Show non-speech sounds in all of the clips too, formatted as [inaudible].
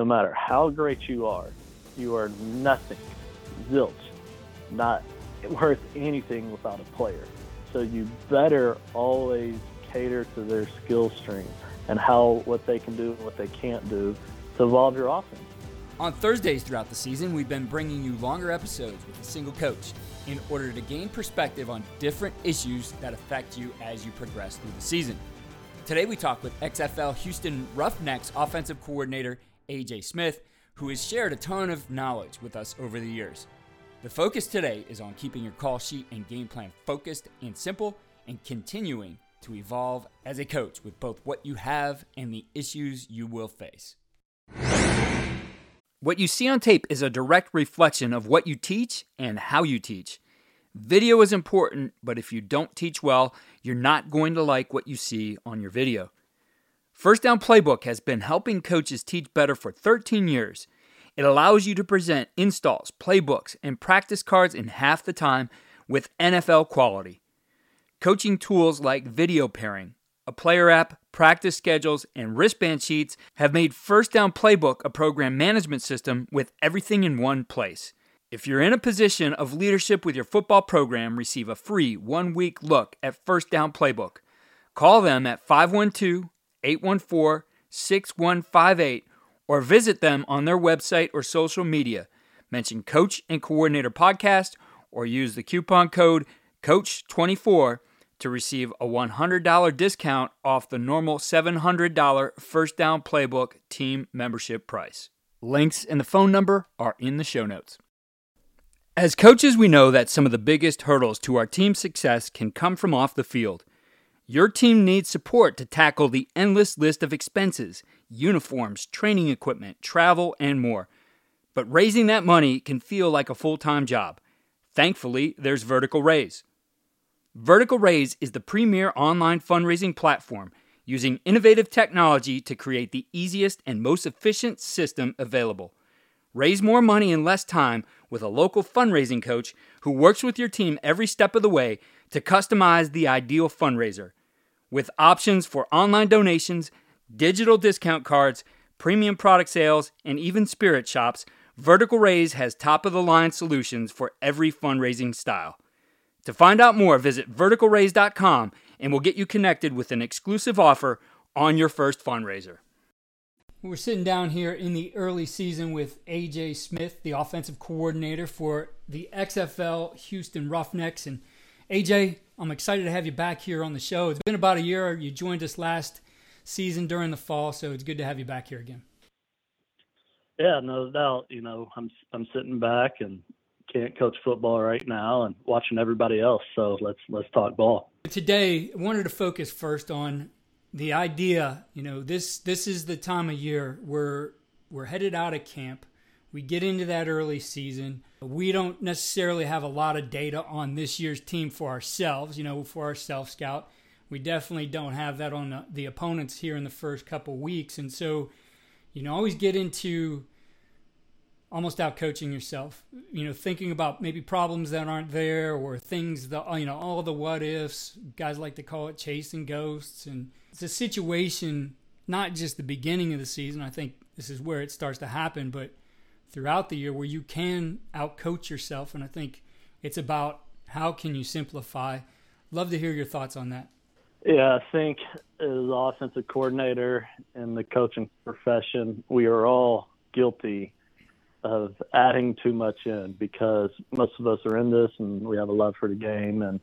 no matter how great you are, you are nothing, zilch, not worth anything without a player. So you better always cater to their skill string and how what they can do and what they can't do to evolve your offense. On Thursdays throughout the season, we've been bringing you longer episodes with a single coach in order to gain perspective on different issues that affect you as you progress through the season. Today, we talk with XFL Houston Roughnecks offensive coordinator AJ Smith, who has shared a ton of knowledge with us over the years. The focus today is on keeping your call sheet and game plan focused and simple and continuing to evolve as a coach with both what you have and the issues you will face. What you see on tape is a direct reflection of what you teach and how you teach. Video is important, but if you don't teach well, you're not going to like what you see on your video. First Down Playbook has been helping coaches teach better for 13 years. It allows you to present installs, playbooks, and practice cards in half the time with NFL quality. Coaching tools like video pairing, a player app, practice schedules, and wristband sheets have made First Down Playbook a program management system with everything in one place. If you're in a position of leadership with your football program, receive a free one week look at First Down Playbook. Call them at 512 814 6158 or visit them on their website or social media. Mention Coach and Coordinator Podcast or use the coupon code COACH24 to receive a $100 discount off the normal $700 First Down Playbook team membership price. Links and the phone number are in the show notes. As coaches, we know that some of the biggest hurdles to our team's success can come from off the field. Your team needs support to tackle the endless list of expenses uniforms, training equipment, travel, and more. But raising that money can feel like a full time job. Thankfully, there's Vertical Raise. Vertical Raise is the premier online fundraising platform using innovative technology to create the easiest and most efficient system available. Raise more money in less time with a local fundraising coach who works with your team every step of the way to customize the ideal fundraiser. With options for online donations, digital discount cards, premium product sales, and even spirit shops, Vertical Raise has top of the line solutions for every fundraising style. To find out more, visit verticalraise.com and we'll get you connected with an exclusive offer on your first fundraiser. We're sitting down here in the early season with AJ Smith, the offensive coordinator for the XFL Houston Roughnecks. And AJ, I'm excited to have you back here on the show. It's been about a year. You joined us last season during the fall, so it's good to have you back here again. Yeah, no doubt. You know, I'm I'm sitting back and can't coach football right now and watching everybody else. So let's let's talk ball. Today, I wanted to focus first on the idea. You know, this this is the time of year where we're headed out of camp. We get into that early season. We don't necessarily have a lot of data on this year's team for ourselves. You know, for our self scout, we definitely don't have that on the, the opponents here in the first couple weeks, and so you know, always get into almost out coaching yourself. You know, thinking about maybe problems that aren't there or things that you know, all the what ifs. Guys like to call it chasing ghosts, and it's a situation. Not just the beginning of the season. I think this is where it starts to happen, but throughout the year where you can out coach yourself. And I think it's about how can you simplify. Love to hear your thoughts on that. Yeah, I think as offensive coordinator in the coaching profession, we are all guilty of adding too much in because most of us are in this and we have a love for the game and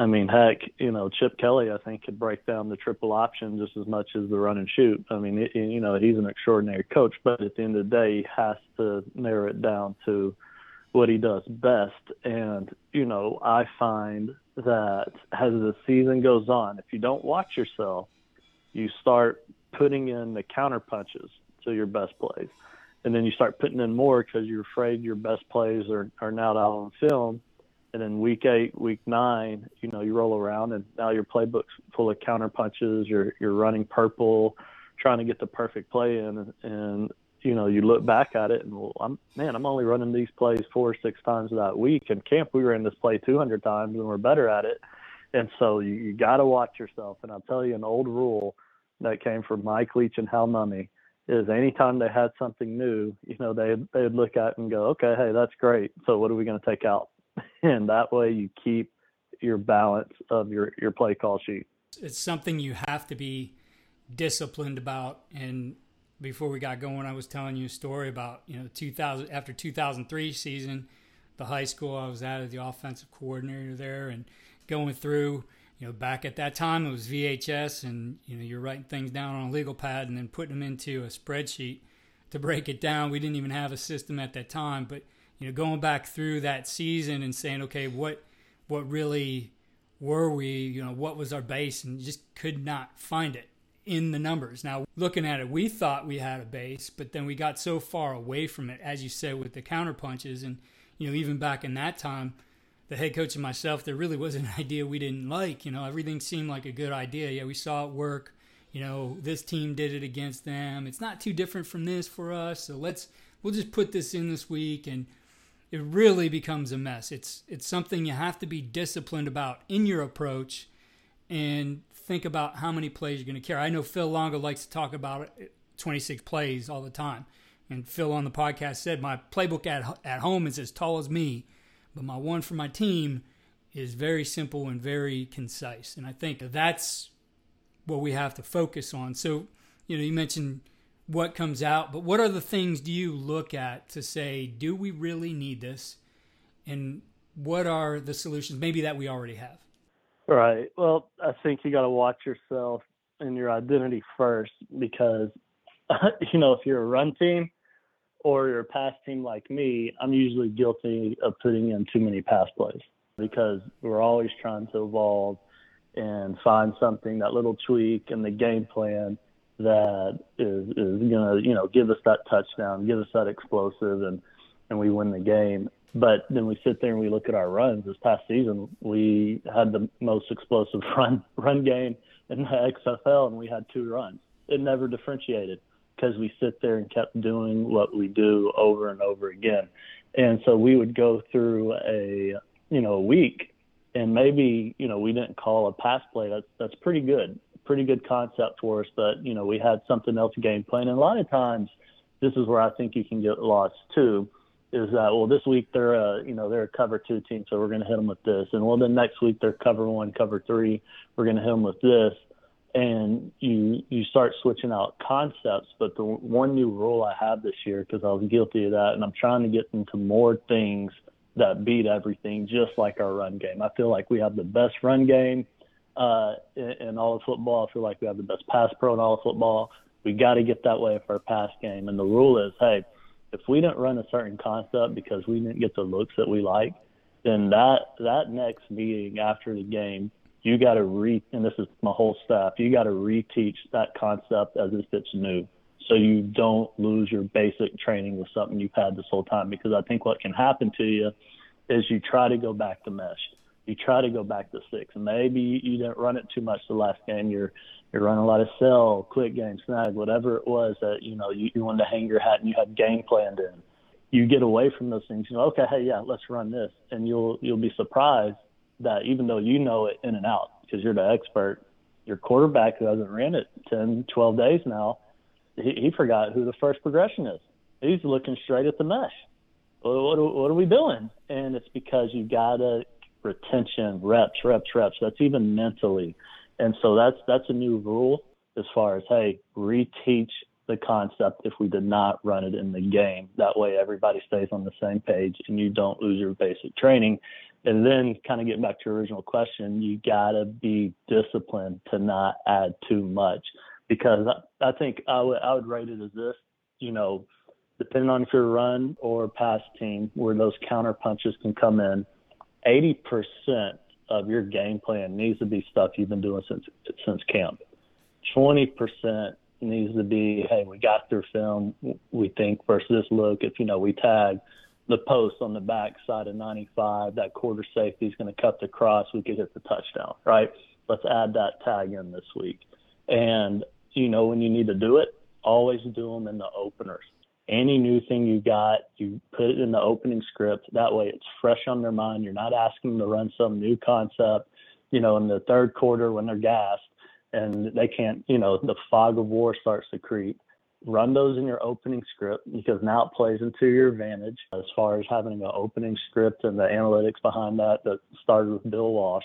I mean, heck, you know, Chip Kelly, I think, could break down the triple option just as much as the run and shoot. I mean, it, you know, he's an extraordinary coach, but at the end of the day, he has to narrow it down to what he does best. And, you know, I find that as the season goes on, if you don't watch yourself, you start putting in the counter punches to your best plays and then you start putting in more because you're afraid your best plays are, are now out on film. And then week eight, week nine, you know, you roll around and now your playbook's full of counter punches. You're you're running purple, trying to get the perfect play in, and, and you know you look back at it and well, I'm man, I'm only running these plays four or six times that week. In camp, we were in this play 200 times and we're better at it. And so you, you got to watch yourself. And I'll tell you an old rule that came from Mike Leach and Hal Mumme is anytime they had something new, you know, they they'd look at it and go, okay, hey, that's great. So what are we going to take out? [laughs] And that way you keep your balance of your your play call sheet. It's something you have to be disciplined about. And before we got going, I was telling you a story about you know 2000 after 2003 season, the high school I was at as the offensive coordinator there, and going through you know, back at that time it was VHS, and you know, you're writing things down on a legal pad and then putting them into a spreadsheet to break it down. We didn't even have a system at that time, but you know, going back through that season and saying, okay, what what really were we? You know, what was our base, and just could not find it in the numbers. Now, looking at it, we thought we had a base, but then we got so far away from it, as you said, with the counter punches, and you know, even back in that time the head coach and myself, there really was an [laughs] idea we didn't like. You know, everything seemed like a good idea. Yeah, we saw it work. You know, this team did it against them. It's not too different from this for us. So let's we'll just put this in this week and it really becomes a mess. It's it's something you have to be disciplined about in your approach and think about how many plays you're going to carry. I know Phil Longo likes to talk about 26 plays all the time. And Phil on the podcast said my playbook at at home is as tall as me but my one for my team is very simple and very concise. And I think that's what we have to focus on. So, you know, you mentioned what comes out, but what are the things do you look at to say, do we really need this? And what are the solutions maybe that we already have? Right. Well, I think you got to watch yourself and your identity first because, [laughs] you know, if you're a run team, or you're a pass team like me, I'm usually guilty of putting in too many pass plays because we're always trying to evolve and find something, that little tweak in the game plan that is is gonna, you know, give us that touchdown, give us that explosive and and we win the game. But then we sit there and we look at our runs. This past season, we had the most explosive [laughs] run run game in the XFL, and we had two runs. It never differentiated because we sit there and kept doing what we do over and over again. And so we would go through a, you know, a week and maybe, you know, we didn't call a pass play. That's, that's pretty good, pretty good concept for us. But, you know, we had something else game plan. And a lot of times this is where I think you can get lost too is that well this week they're a you know they're a cover two team so we're going to hit them with this and well then next week they're cover one cover three we're going to hit them with this and you you start switching out concepts. But the one new rule I have this year, because I was guilty of that, and I'm trying to get into more things that beat everything, just like our run game. I feel like we have the best run game uh, in, in all of football. I feel like we have the best pass pro in all of football. We got to get that way for our pass game. And the rule is, hey, if we didn't run a certain concept because we didn't get the looks that we like, then that that next meeting after the game you got to re and this is my whole staff you got to reteach that concept as if it's new so you don't lose your basic training with something you've had this whole time because i think what can happen to you is you try to go back to mesh you try to go back to six maybe you didn't run it too much the last game you're you're running a lot of sell, quick game snag whatever it was that you know you, you wanted to hang your hat and you had game planned in you get away from those things you know okay hey yeah let's run this and you'll you'll be surprised that even though you know it in and out because you're the expert, your quarterback who hasn't ran it 10, 12 days now, he, he forgot who the first progression is. He's looking straight at the mesh. What, what, what are we doing? And it's because you got to retention, reps, reps, reps. That's even mentally. And so that's that's a new rule as far as hey, reteach the concept if we did not run it in the game. That way everybody stays on the same page and you don't lose your basic training. And then kind of getting back to your original question, you gotta be disciplined to not add too much because I, I think I would I would rate it as this, you know, depending on if you're run or pass team where those counter punches can come in, eighty percent of your game plan needs to be stuff you've been doing since since camp. Twenty percent needs to be, hey, we got through film, we think, versus this look. If, you know, we tag the post on the back side of 95, that quarter safety is going to cut the cross, we could hit the touchdown, right? Let's add that tag in this week. And, you know, when you need to do it, always do them in the openers. Any new thing you got, you put it in the opening script. That way it's fresh on their mind. You're not asking them to run some new concept, you know, in the third quarter when they're gassed and they can't, you know, the fog of war starts to creep. run those in your opening script because now it plays into your advantage as far as having an opening script and the analytics behind that that started with Bill Walsh.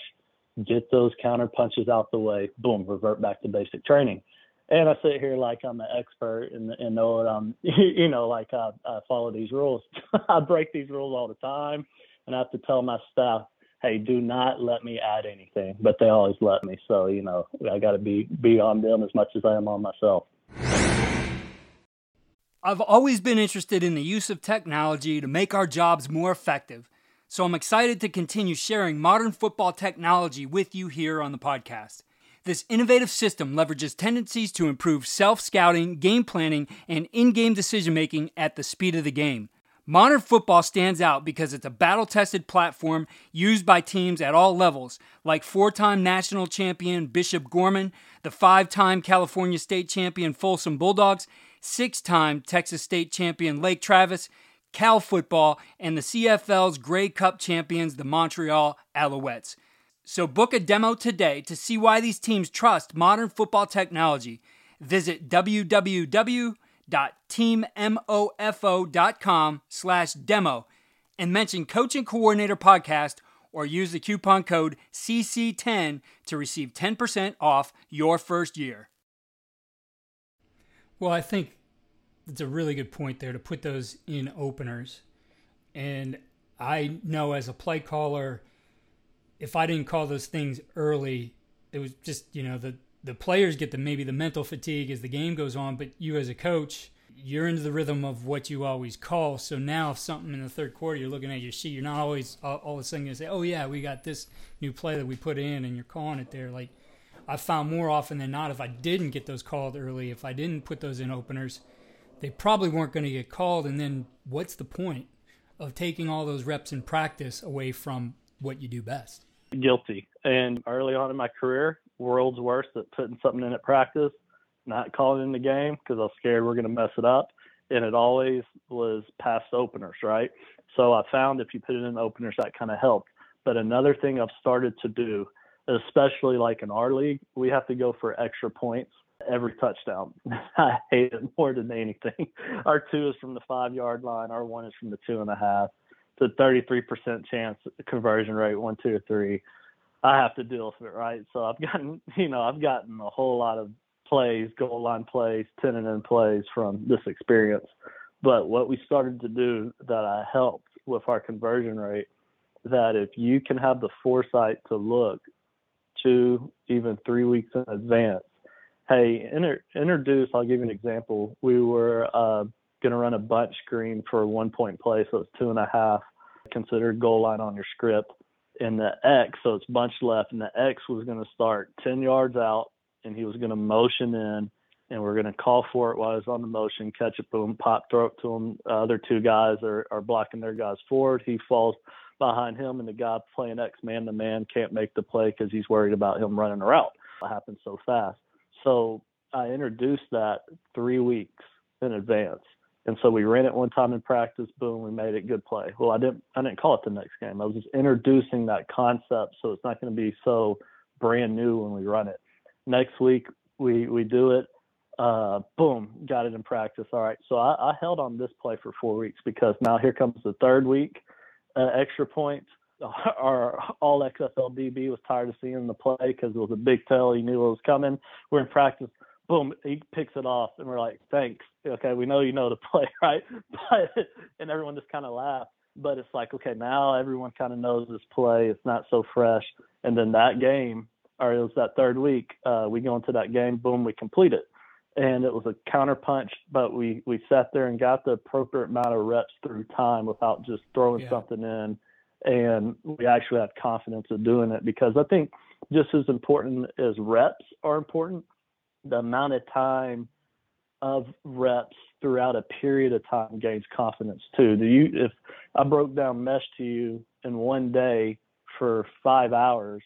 Get those counter punches out the way. Boom, revert back to basic training. And I sit here like I'm an expert and, and know what I'm, you know, like I, I follow these rules. [laughs] I break these rules all the time, and I have to tell my staff, hey, do not let me add anything. But they always let me, so you know, I got to be be on them as much as I am on myself. I've always been interested in the use of technology to make our jobs more effective, so I'm excited to continue sharing modern football technology with you here on the podcast. This innovative system leverages tendencies to improve self scouting, game planning, and in game decision making at the speed of the game. Modern football stands out because it's a battle tested platform used by teams at all levels, like four time national champion Bishop Gorman, the five time California state champion Folsom Bulldogs, six time Texas State champion Lake Travis, Cal football, and the CFL's Grey Cup champions, the Montreal Alouettes. So book a demo today to see why these teams trust modern football technology. Visit www.teammofo.com slash demo and mention Coach and Coordinator Podcast or use the coupon code CC10 to receive 10% off your first year. Well, I think it's a really good point there to put those in openers. And I know as a play caller, if I didn't call those things early, it was just, you know, the, the players get the maybe the mental fatigue as the game goes on, but you as a coach, you're into the rhythm of what you always call. So now, if something in the third quarter, you're looking at your sheet, you're not always all, all of a sudden to say, "Oh yeah, we got this new play that we put in," and you're calling it there. Like I found more often than not, if I didn't get those called early, if I didn't put those in openers, they probably weren't going to get called. And then what's the point of taking all those reps in practice away from what you do best? Guilty. And early on in my career, world's worst at putting something in at practice, not calling in the game because I was scared we're going to mess it up. And it always was past openers, right? So I found if you put it in openers, that kind of helped. But another thing I've started to do, especially like in our league, we have to go for extra points every touchdown. [laughs] I hate it more than anything. Our two is from the five yard line, our one is from the two and a half. A 33% chance conversion rate, one, two, or three. I have to deal with it, right? So I've gotten, [laughs] you know, I've gotten a whole lot of plays, goal line plays, 10 and in plays from this experience. But what we started to do that I helped with our conversion rate, that if you can have the foresight to look two, even three weeks in advance, hey, inter- introduce, I'll give you an example. We were uh, going to run a bunch screen for a one point play, so it's two and a half considered goal line on your script. And the X, so it's bunch left, and the X was going to start 10 yards out, and he was going to motion in, and we're going to call for it while he's on the motion, catch it, boom, pop, throw it to him. Other two guys are, are blocking their guys forward. He falls behind him, and the guy playing X man to man can't make the play because he's worried about him running a route. It happens so fast. So I introduced that three weeks in advance. And so we ran it one time in practice, boom, we made it good play. Well, I didn't I didn't call it the next game. I was just introducing that concept so it's not going to be so brand new when we run it. Next week we we do it. Uh, boom, got it in practice. All right, so I, I held on this play for four weeks because now here comes the third week, uh, extra points. [laughs] Our all XFL DB was tired of seeing the play because it was a big tell. He knew it was coming. We're in practice boom, he picks it off, and we're like, thanks. Okay, we know you know the [laughs] play, right? But and everyone just kind of laughed. But it's like, okay, now everyone kind of knows this play. It's not so fresh. And then that game, or it was that third week, uh, we go into that game, boom, we complete it. And it was a counter punch, but we we sat there and got the appropriate amount of reps through time without just throwing yeah. something in. And we actually had confidence of doing it because I think just as important as reps are important, the amount of time of reps throughout a period of time gains confidence too. Do you if I broke down mesh to you in one day for five hours,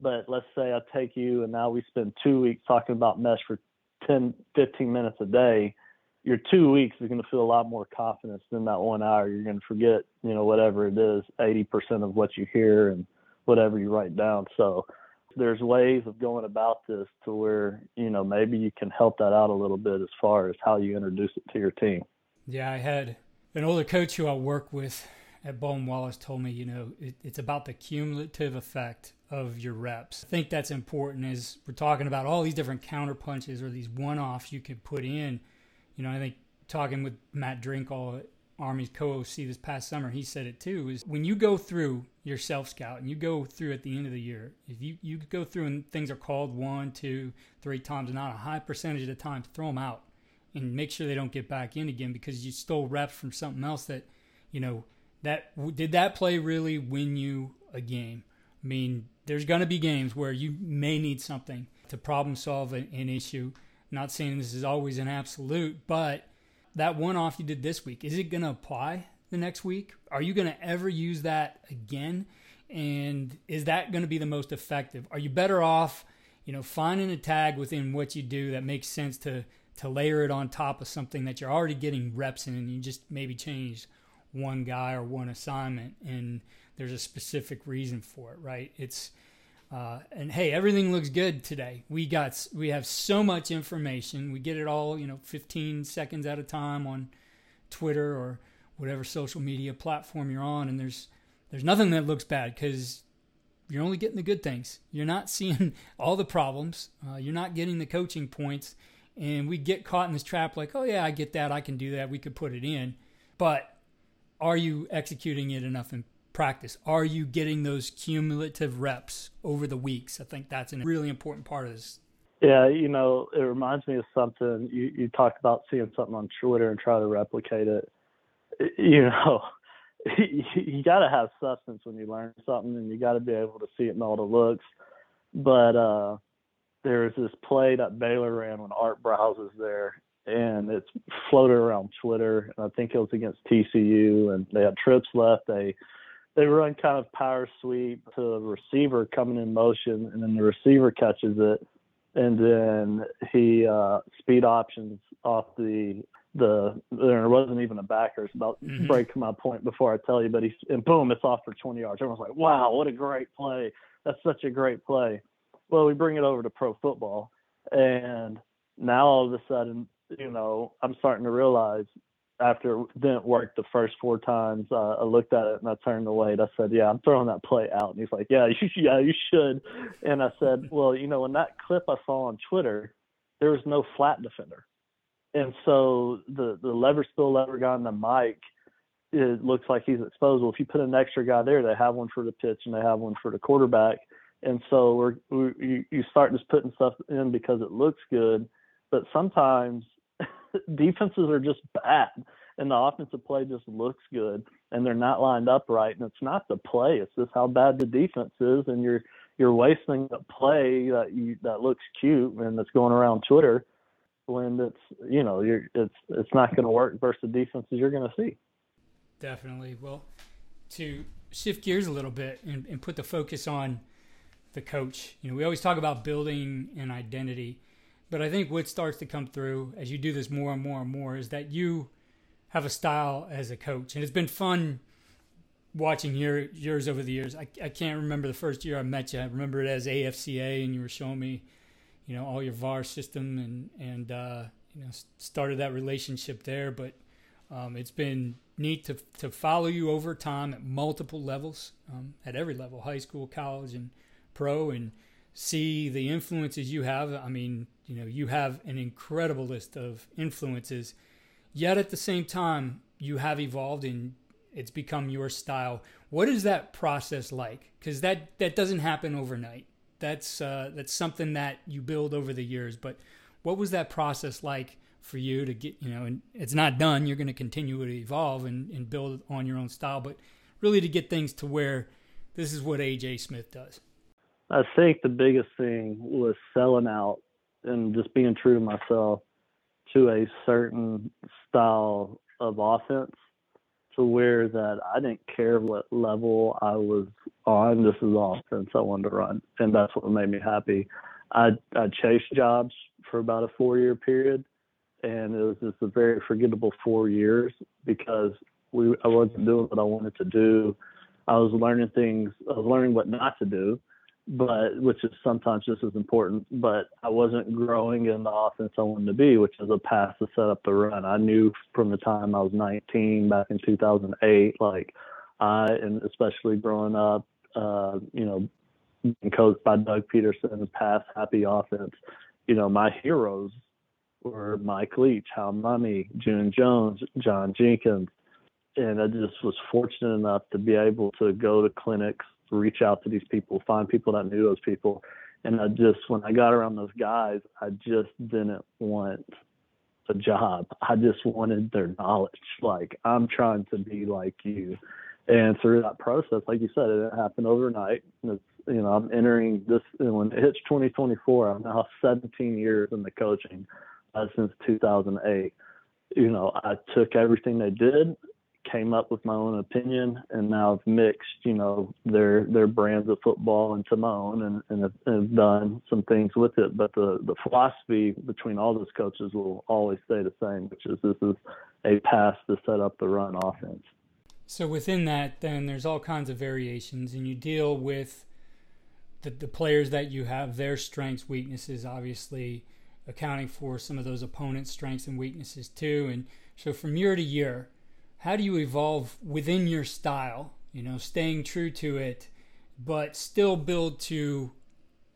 but let's say I take you and now we spend two weeks talking about mesh for 10, 15 minutes a day, your two weeks is going to feel a lot more confidence than that one hour. You're going to forget, you know, whatever it is, 80% of what you hear and whatever you write down. So there's ways of going about this to where you know maybe you can help that out a little bit as far as how you introduce it to your team. Yeah, I had an older coach who I work with at Baldwin Wallace told me, you know, it, it's about the cumulative effect of your reps. I think that's important as we're talking about all these different counter punches or these one offs you could put in. You know, I think talking with Matt Drinkall Army's co-OC this past summer, he said it too, is when you go through your self-scout and you go through at the end of the year, if you, you go through and things are called one, two, three times, not a high percentage of the time, throw them out and make sure they don't get back in again because you stole reps from something else that, you know, that did that play really win you a game? I mean, there's going to be games where you may need something to problem solve an, an issue. Not saying this is always an absolute, but – that one off you did this week, is it going to apply the next week? Are you going to ever use that again? And is that going to be the most effective? Are you better off, you know, finding a tag within what you do that makes sense to to layer it on top of something that you're already getting reps in and you just maybe change one guy or one assignment and there's a specific reason for it, right? It's uh, and hey, everything looks good today. We got we have so much information. We get it all, you know, 15 seconds at a time on Twitter or whatever social media platform you're on, and there's there's nothing that looks bad because you're only getting the good things. You're not [laughs] seeing all the problems. Uh, you're not getting the coaching points, and we get caught in this trap. Like, oh yeah, I get that. I can do that. We could put it in, but are you executing it enough in practice? Are you getting those cumulative reps over the weeks? I think that's a really important part of this. Yeah, you know, it reminds me of something you, you talked about seeing something on Twitter and try to replicate it. [laughs] You know, [laughs] you got to have substance when you learn something, and you got to be able to see it in all the looks. But uh, there was this play that Baylor ran when Art Briles was there, and it's floated around Twitter. And I think it was against TCU, and they had trips left. They they run kind of power sweep to the receiver coming in motion, and then the receiver catches it, and then he uh, speed options off the the there wasn't even a backer. It's about mm-hmm. breaking my point before I tell you, but he's and boom, it's off for 20 yards. Everyone's like, "Wow, what a great play! That's such a great play." Well, we bring it over to pro football, and now all of a sudden, you know, I'm starting to realize after it didn't work the first four times, uh, I looked at it and I turned away. And I said, "Yeah, I'm throwing that play out." And he's like, "Yeah, [laughs] you, yeah, you should." And I said, [laughs] "Well, you know, in that clip I saw on Twitter, there was no flat defender, and so the the lever spill lever guy on the mic, it looks like he's exposed. Well, if you put an extra guy there, they have one for the pitch and they have one for the quarterback, and so we're we, you, you start just putting stuff in because it looks good, but sometimes." [laughs] defenses are just bad and the offensive play just looks good and they're not lined up right and it's not the play it's just how bad the defense is and you're you're wasting a play that you that looks cute and that's going around Twitter when it's you know you're it's it's not going to work versus the defenses you're going to see. Definitely. Well to shift gears a little bit and, and put the focus on the coach you know we always talk about building an identity but I think what starts to come through as you do this more and more and more is that you have a style as a coach. And it's been fun watching your yours over the years. I, I can't remember the first year I met you. I remember it as AFCA and you were showing me, you know, all your VAR system and, and uh, you know, started that relationship there. But um, it's been neat to, to follow you over time at multiple levels, um, at every level, high school, college, and pro, and see the influences you have. I mean, you know, you have an incredible list of influences, yet at the same time, you have evolved and it's become your style. What is that process like? Because that that doesn't happen overnight. That's uh, that's something that you build over the years. But what was that process like for you to get? You know, and it's not done. You're going to continue to evolve and, and build on your own style. But really, to get things to where this is what AJ Smith does. I think the biggest thing was selling out and just being true to myself to a certain style of offense to where that I didn't care what level I was on. This is offense I wanted to run, and that's what made me happy. I I chased jobs for about a four year period, and it was just a very forgettable four years because we I wasn't doing what I wanted to do. I was learning things. I was learning what not to do, but which is sometimes just as important. But I wasn't growing in the offense I wanted to be, which is a pass to set up the run. I knew from the time I was 19 back in 2008, like I and especially growing up, uh, you know, being coached by Doug Pederson, pass happy offense. You know, my heroes were Mike Leach, Hal Mumme, June Jones, John Jenkins, and I just was fortunate enough to be able to go to clinics, reach out to these people, find people that knew those people. And I just, when I got around those guys, I just didn't want a job. I just wanted their knowledge. Like, I'm trying to be like you. And through that process, like you said, it happened overnight. It's, you know, I'm entering this, when it hits 2024, I'm now 17 years in the coaching uh, since 2008. You know, I took everything they did came up with my own opinion and now I've mixed, you know, their their brands of football into my own and, and have, have done some things with it. But the, the philosophy between all those coaches will always stay the same, which is this is a pass to set up the run offense. So within that then there's all kinds of variations and you deal with the, the players that you have, their strengths, weaknesses, obviously accounting for some of those opponents' strengths and weaknesses too. And so from year to year, how do you evolve within your style, you know, staying true to it, but still build to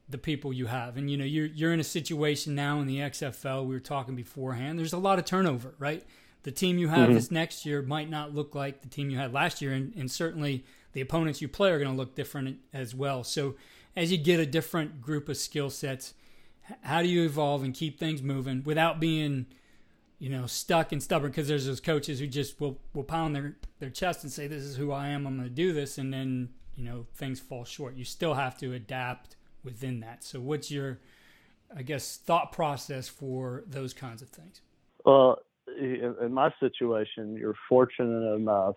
the people you have. And you know, you're you're in a situation now in the XFL. We were talking beforehand. There's a lot of turnover, right? The team you have mm-hmm. this next year might not look like the team you had last year, and, and certainly the opponents you play are going to look different as well. So, as you get a different group of skill sets, how do you evolve and keep things moving without being you know, stuck and stubborn because there's those coaches who just will will pound their their chest and say, "This is who I am. I'm going to do this," and then you know things fall short. You still have to adapt within that. So, what's your, I guess, thought process for those kinds of things? Well, in my situation, you're fortunate enough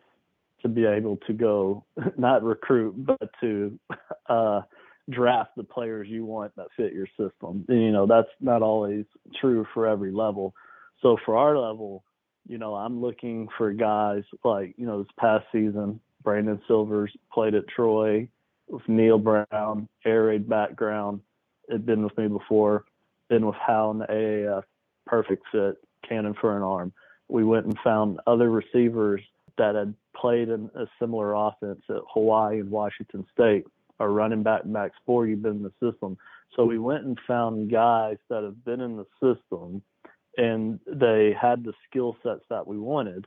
to be able to go [laughs] not recruit, but to [laughs] uh, draft the players you want that fit your system. And, you know, that's not always true for every level so for our level, you know, I'm looking for guys like, you know, this past season, Brandon Silvers played at Troy with Neal Brown, air raid background, had been with me before, been with Hal in the AAF, perfect fit, cannon for an arm. We went and found other receivers that had played in a similar offense at Hawaii and Washington State. Our running back Max Borghi been in the system. So we went and found guys that have been in the system and they had the skill sets that we wanted,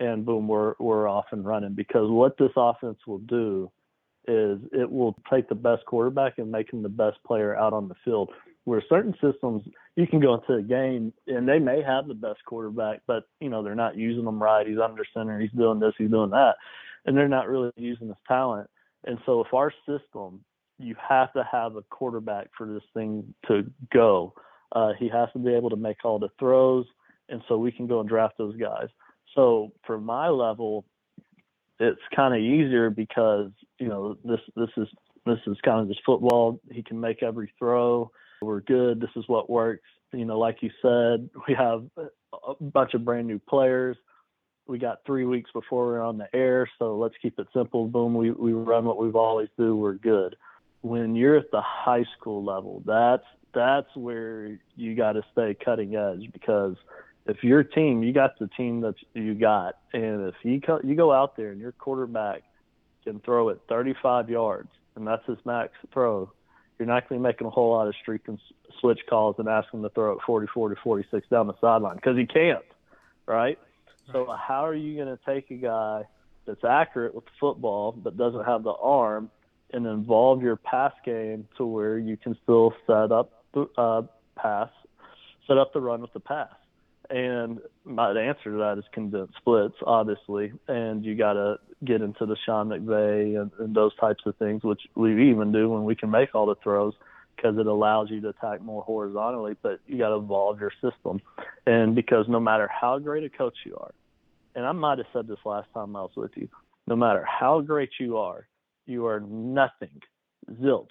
and boom, we're we're off and running. Because what this offense will do is it will take the best quarterback and make him the best player out on the field. Where certain systems you can go into a game and they may have the best quarterback, but you know they're not using them right. He's under center, he's doing this, he's doing that, and they're not really using his talent. And so, if our system, you have to have a quarterback for this thing to go. Uh, he has to be able to make all the throws, and so we can go and draft those guys. So for my level, it's kind of easier because you know this this is this is kind of just football. He can make every throw. We're good. This is what works. You know, like you said, [laughs] we have a bunch of brand new players. We got three weeks before we're on the air, so let's keep it simple. Boom, we we run what we've always do. We're good. When you're at the high school level, that's that's where you got to stay cutting edge because if your team, you got the team that you got, and if you co- you go out there and your quarterback can throw it 35 yards and that's his max throw, you're not going to be making a whole lot of streak and switch calls and asking him to throw it 40, 40, 46 down the sideline because he can't, right? So how are you going to take a guy that's accurate with the football but doesn't have the arm and involve your pass game to where you can still set up uh, pass, set up the run with the pass. And my answer to that is condensed splits, obviously, and you got to get into the Sean McVay and, and those types of things, which we even do when we can make all the throws because it allows you to attack more horizontally. But you got to evolve your system, and because no matter how great a coach you are, and I might have said this last time I was with you, no matter how great you are, you are nothing, zilch,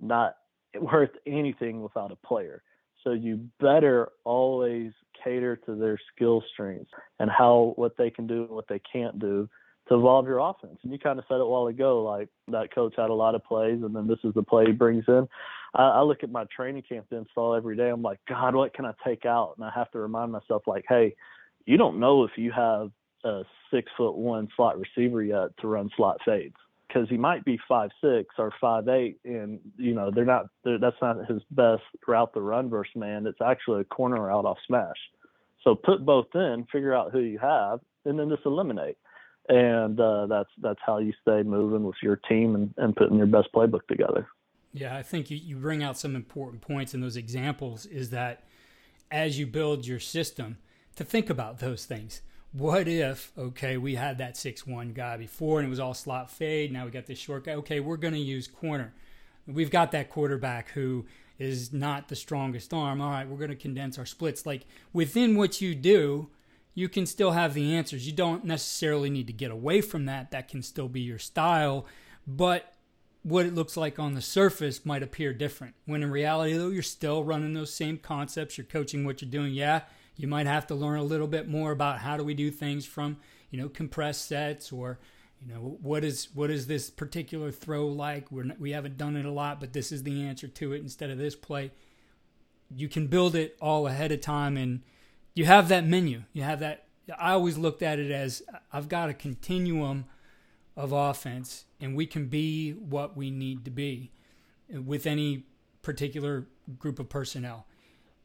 not worth anything without a player. So you better always cater to their skill strengths and how what they can do and what they can't do to evolve your offense. And you kind of said it a while ago, like that coach had a lot of plays, and then this is the play he brings in. I, I look at my training camp install every day. I'm like, God, what can I take out? And I have to remind myself, like, hey, you don't know if you have a six foot one slot receiver yet to run slot fades because he might be five six or five eight, and you know they're not. They're, that's not his best route to run versus man. It's actually a corner route off smash. So put both in, figure out who you have, and then just eliminate. And uh, that's that's how you stay moving with your team and, and putting your best playbook together. Yeah, I think you, you bring out some important points in those examples. Is that as you build your system, to think about those things what if okay we had that six one guy before and it was all slot fade now we got this short guy okay we're going to use corner. We've got that quarterback who is not the strongest arm all right we're going to condense our splits. Like within what you do you can still have the answers. You don't necessarily need to get away from that that can still be your style but what it looks like on the surface might appear different. When in reality though you're still running those same concepts you're coaching what you're doing yeah you might have to learn a little bit more about how do we do things from, you know, compressed sets or, you know, what is what is this particular throw like? We're we haven't done it a lot, but this is the answer to it instead of this play. You can build it all ahead of time, and you have that menu. You have that. I always looked at it as I've got a continuum of offense, and we can be what we need to be with any particular group of personnel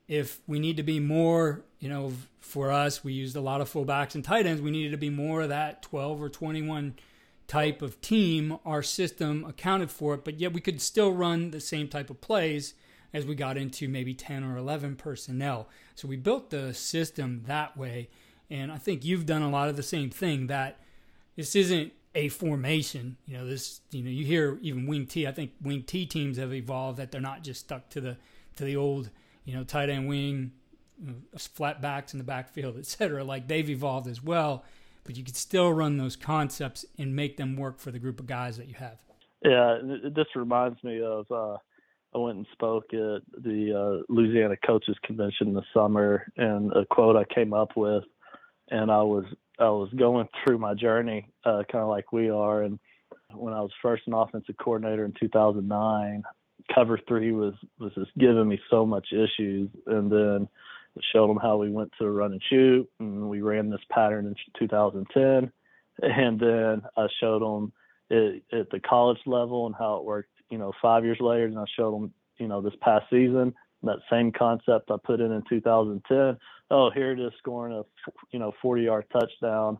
if we need to be more, you know, for us, we used a lot of fullbacks and tight ends. We needed to be more of that 12 or 21 type of team. Our system accounted for it, but yet we could still run the same type of plays as we got into maybe 10 or 11 personnel. So we built the system that way. And I think you've done a lot of the same thing that this isn't a formation. You know, this, you know, you hear even wing T. I think wing T teams have evolved that they're not just stuck to the, to the old, you know, tight end wing, flat backs in the backfield, etc. Like they've evolved as well, but you could still run those concepts and make them work for the group of guys that you have. Yeah, this reminds me of uh, I went and spoke at the uh, Louisiana Coaches Convention this summer, and a quote I came up with, and I was I was going through my journey, uh, kind of like we are, and when I was first an offensive coordinator in 2009, cover three was was just giving me so much issues, and then I showed them how we went to run and shoot, and we ran this pattern in 2010, and then I showed them it at the college level and how it worked. You know, five years later, and I showed them you know this past season that same concept I put in in 2010. Oh, here it is scoring a you know 40 yard touchdown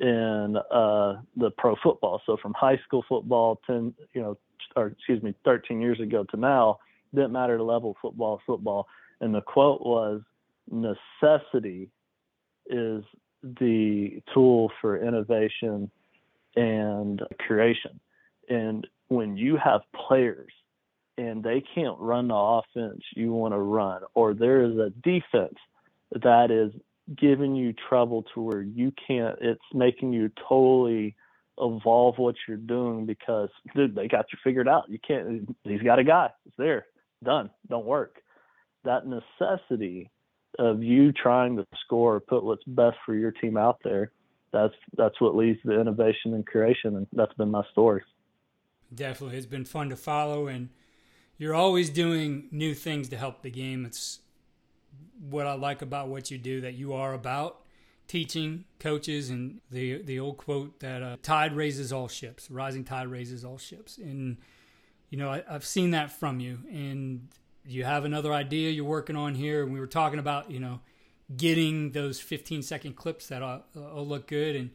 in uh, the pro football. So from high school football, 10 you know or excuse me, 13 years ago to now, didn't matter the level, football, football. And the quote was, necessity is the tool for innovation and creation. And when you have players and they can't run the offense you want to run, or there is a defense that is giving you trouble to where you can't, it's making you totally evolve what you're doing because dude, they got you figured out. You can't. He's got a guy. It's there, done. Don't work. That necessity of you trying to score, put what's best for your team out there. That's that's what leads to innovation and creation, and that's been my story. Definitely, it's been fun to follow, and you're always doing new things to help the game. It's what I like about what you do that you are about teaching coaches and the the old quote that uh, tide raises all ships rising tide raises all ships. And you know I, have seen that from you. And you have another idea you're working on here. And we were talking about you know getting those 15 second clips that all, all look good. And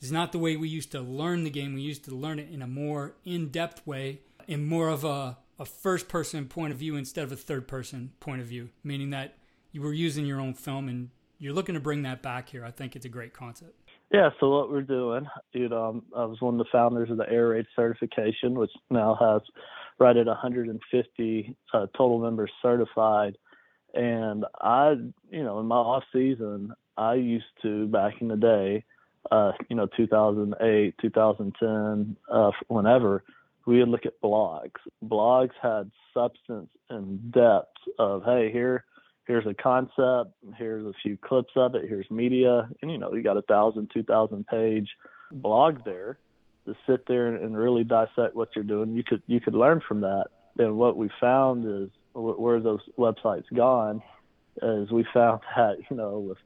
it's not the way we used to learn the game. We used to learn it in a more in-depth way in more of a, a first person point of view instead of a third person point of view meaning that you were using your own film and you're looking to bring that back here. I think it's a great concept. Yeah, so what we're doing, know, um, I was one of the founders of the Air Raid certification, which now has right at 150 uh, total members certified. And I, you know, in my off season, I used to back in the day, uh, you know, 2008, 2010, uh, whenever we would look at blogs. Blogs had substance and depth of, hey, here here's a concept, here's a few clips of it, here's media, and you know you got a thousand, two thousand page blog there to sit there and really dissect what you're doing. You could you could learn from that. And what we found is where those websites gone is we found [laughs] that you know with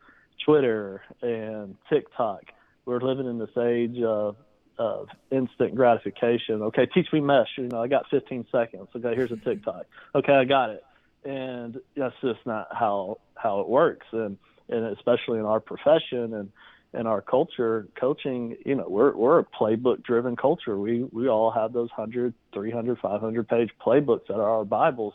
Twitter and TikTok, we're living in this age of of instant gratification. Okay, teach me mesh. You know, I got 15 seconds. Okay, here's a TikTok. Okay, I got it and that's just not how how it works. And and especially in our profession and in our culture coaching you know we're we're a playbook driven culture. We we all have those 100 300 500 page playbooks that are our bibles.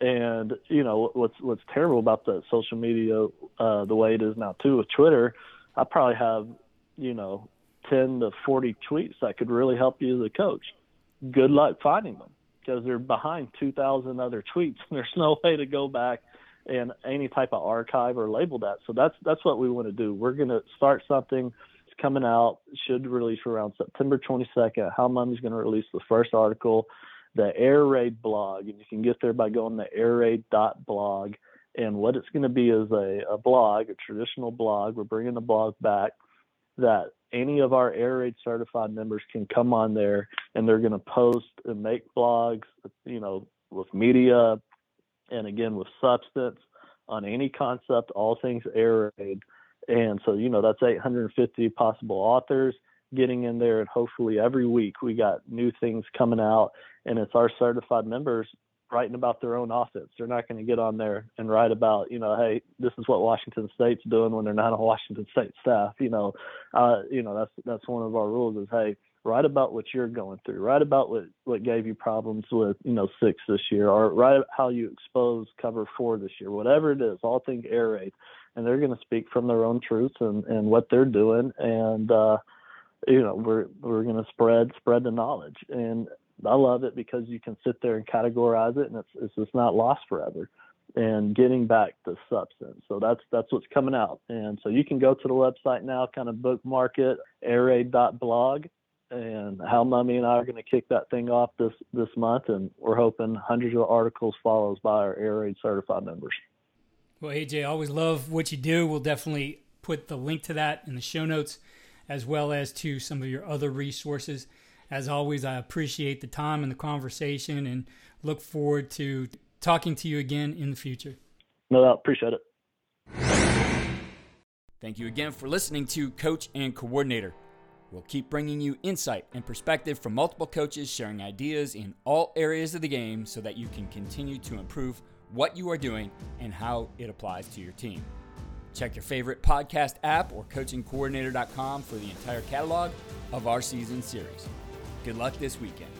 And you know what's what's terrible about the social media uh the way it is now too with twitter i probably have you know 10 to 40 tweets that could really help you as a coach. Good luck finding them because they're behind 2,000 other tweets. [laughs] There's no way to go back and any type of archive or label that. So that's that's what we want to do. We're going to start something. It's coming out. Should release around September 22nd. Hal Mumme's going to release the first article, the Air Raid blog, and you can get there by going to airraid.blog. And what it's going to be is a, a blog, a traditional blog. We're bringing the blog back that any of our air raid certified members can come on there and they're going to post and make blogs you know with media and again with substance on any concept all things air raid. And so you know that's 850 possible authors getting in there and hopefully every week we got new things coming out. And it's our certified members writing about their own offense. They're not going to get on there and write about, you know, hey, this is what Washington State's doing when they're not a [laughs] Washington State staff. You know, uh, you know that's that's one of our rules is hey, write about what you're going through. Write about what what gave you problems with you know six this year, or write how you expose cover four this year. Whatever it is, all things air raid, and they're going to speak from their own truths and and what they're doing and. uh you know we're we're going to spread spread the knowledge and I love it because you can sit there and categorize it, and it's it's just not lost forever. And getting back to substance, so that's that's what's coming out. And so you can go to the website now, kind of bookmark it, airraid.blog, and Hal Mumme and I are going to kick that thing off this this month, and we're hoping hundreds of articles follows by our Air Raid certified members. Well, AJ, always love what you do. We'll definitely put the link to that in the show notes, as well as to some of your other resources. As always, I appreciate the time and the conversation and look forward to talking to you again in the future. No doubt. Appreciate it. Thank you again for listening to Coach and Coordinator. We'll keep bringing you insight and perspective from multiple coaches sharing ideas in all areas of the game so that you can continue to improve what you are doing and how it applies to your team. Check your favorite podcast app or coachandcoordinator.com for the entire catalog of our season series. Good luck this weekend.